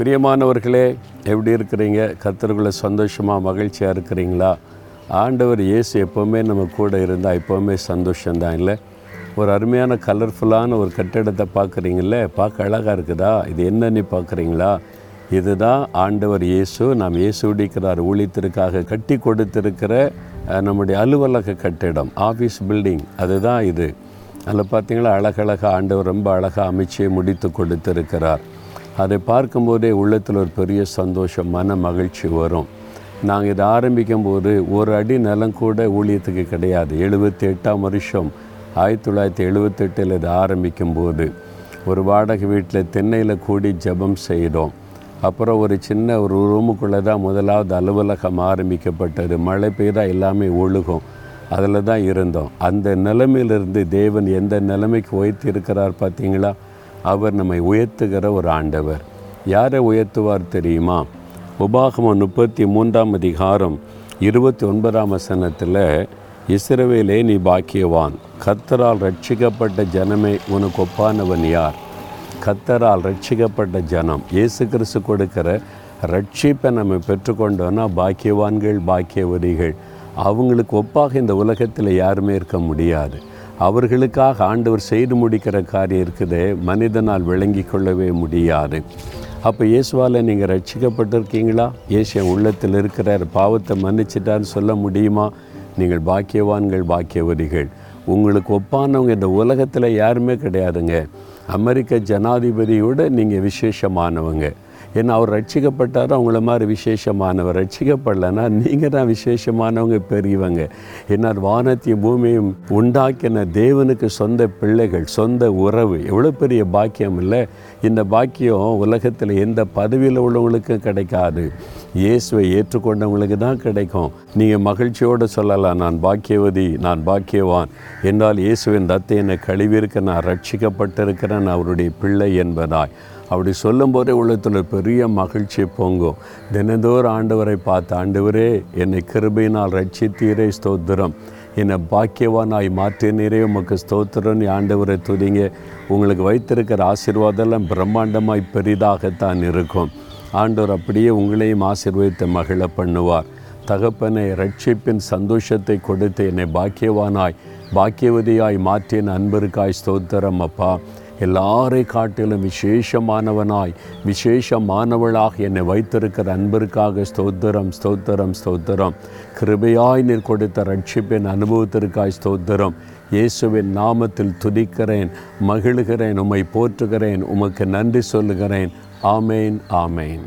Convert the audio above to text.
பிரியமானவர்களே எப்படி இருக்கிறீங்க? கத்தர்களை சந்தோஷமாக மகிழ்ச்சியாக இருக்கிறீங்களா? ஆண்டவர் இயேசு எப்போவுமே நம்ம கூட இருந்தால் எப்போவுமே சந்தோஷம்தான் இல்லை? ஒரு அருமையான கலர்ஃபுல்லான ஒரு கட்டிடத்தை பார்க்குறீங்கள பார்க்க அழகாக இருக்குதா? இது என்னன்னு பார்க்குறீங்களா? இதுதான் ஆண்டவர் இயேசு. நாம் இயேசு உடிக்கிறார் ஊழியத்திற்காக கட்டி கொடுத்திருக்கிற நம்முடைய அலுவலக கட்டிடம் ஆஃபீஸ் பில்டிங் அதுதான் இது. அதில் பார்த்தீங்களா? அழகழகாக ஆண்டவர் ரொம்ப அழகாக அமைச்சு முடித்து கொடுத்திருக்கிறார். அதை பார்க்கும்போதே உள்ளத்தில் ஒரு பெரிய சந்தோஷம் மன மகிழ்ச்சி வரும். நாங்கள் இதை ஆரம்பிக்கும் போது ஒரு அடி நிலம் கூட ஊழியத்துக்கு கிடையாது. எழுபத்தி எட்டாம் வருஷம் ஆயிரத்தி தொள்ளாயிரத்தி எழுபத்தெட்டில் இதை ஆரம்பிக்கும் போது ஒரு வாடகை வீட்டில் தென்னையில் கூடி ஜெபம் செய்தோம். அப்புறம் ஒரு சின்ன ஒரு ரூமுக்குள்ளே தான் முதலாவது அலுவலகம் ஆரம்பிக்கப்பட்டது. மழை பெய்தால் எல்லாமே ஒழுகும். அதில் தான் இருந்தோம். அந்த நிலைமையிலிருந்து தேவன் எந்த நிலைமைக்கு வைத்து இருக்கிறார் பார்த்தீங்களா? அவர் நம்மை உயர்த்துகிற ஒரு ஆண்டவர். யாரை உயர்த்துவார் தெரியுமா? உபாகமம் முப்பத்தி மூன்றாம் அதிகாரம் இருபத்தி ஒன்பதாம் வசனத்தில் இஸ்ரவேலே நீ பாக்கியவான். கத்தரால் ரட்சிக்கப்பட்ட ஜனமே உனக்கு ஒப்பானவன் யார்? கத்தரால் ரட்சிக்கப்பட்ட ஜனம். இயேசு கிறிஸ்து கொடுக்கிற ரட்சிப்பை நம்ம பெற்றுக்கொண்டோன்னா பாக்கியவான்கள் பாக்கியவதிகள் அவங்களுக்கு ஒப்பாக இந்த உலகத்தில் யாருமே இருக்க முடியாது. அவர்களுக்காக ஆண்டவர் செய்து முடிக்கிற காரியம் இருக்குதே. மனிதனால் விளங்கி கொள்ளவே முடியாது. அப்போ இயேசுவால் நீங்கள் ரட்சிக்கப்பட்டிருக்கீங்களா? இயேசு என் உள்ளத்தில் இருக்கிறார். பாவத்தை மன்னிச்சிட்டான்னு சொல்ல முடியுமா? நீங்கள் பாக்கியவான்கள் பாக்கியவதிகள். உங்களுக்கு ஒப்பானவங்க இந்த உலகத்தில் யாருமே கிடையாதுங்க. அமெரிக்க ஜனாதிபதியோட நீங்கள் விசேஷமானவங்க. ஏன்னா அவர் ரட்சிக்கப்பட்டார்? அவங்கள மாதிரி விசேஷமானவர். ரட்சிக்கப்படலைன்னா நீங்கள் தான் விசேஷமானவங்க பெரியவங்க. ஏன்னா வானத்தையும் பூமியும் உண்டாக்கின தேவனுக்கு சொந்த பிள்ளைகள் சொந்த உறவு. எவ்வளோ பெரிய பாக்கியம் இல்லை? இந்த பாக்கியம் உலகத்தில் எந்த பதவியில் உள்ளவங்களுக்கும் கிடைக்காது. இயேசுவை ஏற்றுக்கொண்டவங்களுக்கு தான் கிடைக்கும். நீங்கள் மகிழ்ச்சியோடு சொல்லலாம் நான் பாக்கியவதி நான் பாக்கியவான். என்றால் இயேசுவின் ரத்தை என்னை கழுவியிருக்க நான் ரட்சிக்கப்பட்டிருக்கிறேன் அவருடைய பிள்ளை என்பதாய். அப்படி சொல்லும்போதே உள்ளத்தில் பெரிய மகிழ்ச்சி பொங்கும். தினந்தோறும் ஆண்டவரை பார்த்து ஆண்டவரே என்னை கிருபையினால் ரட்சித்தீரே ஸ்தோத்திரம். என்னை பாக்கியவானாய் மாற்றினீரே உமக்கு ஸ்தோத்திரன் ஆண்டவரை துதிங்க. உங்களுக்கு வைத்திருக்கிற ஆசீர்வாதம்லாம் பிரம்மாண்டமாய் பெரிதாகத்தான் இருக்கும். ஆண்டவர் அப்படியே உங்களையும் ஆசீர்வதித்து மகிழ பண்ணுவார். தகப்பனை ரட்சிப்பின் சந்தோஷத்தை கொடுத்து என்னை பாக்கியவானாய் பாக்கியவதியாய் மாற்றின அன்பருக்காய் ஸ்தோத்திரம் அப்பா. எல்லாரை காட்டிலும் விசேஷமானவனாய் விசேஷமானவளாக என்னை வைத்திருக்கிற அன்பிற்காக ஸ்தோத்திரம் ஸ்தோத்திரம் ஸ்தோத்திரம். கிருபையாய் நீர் கொடுத்த ரட்சிப்பின் அனுபவத்திற்காய் ஸ்தோத்திரம். இயேசுவின் நாமத்தில் துதிக்கிறேன் மகிழுகிறேன் உம்மை போற்றுகிறேன் உமக்கு நன்றி சொல்லுகிறேன். ஆமேன் ஆமேன்.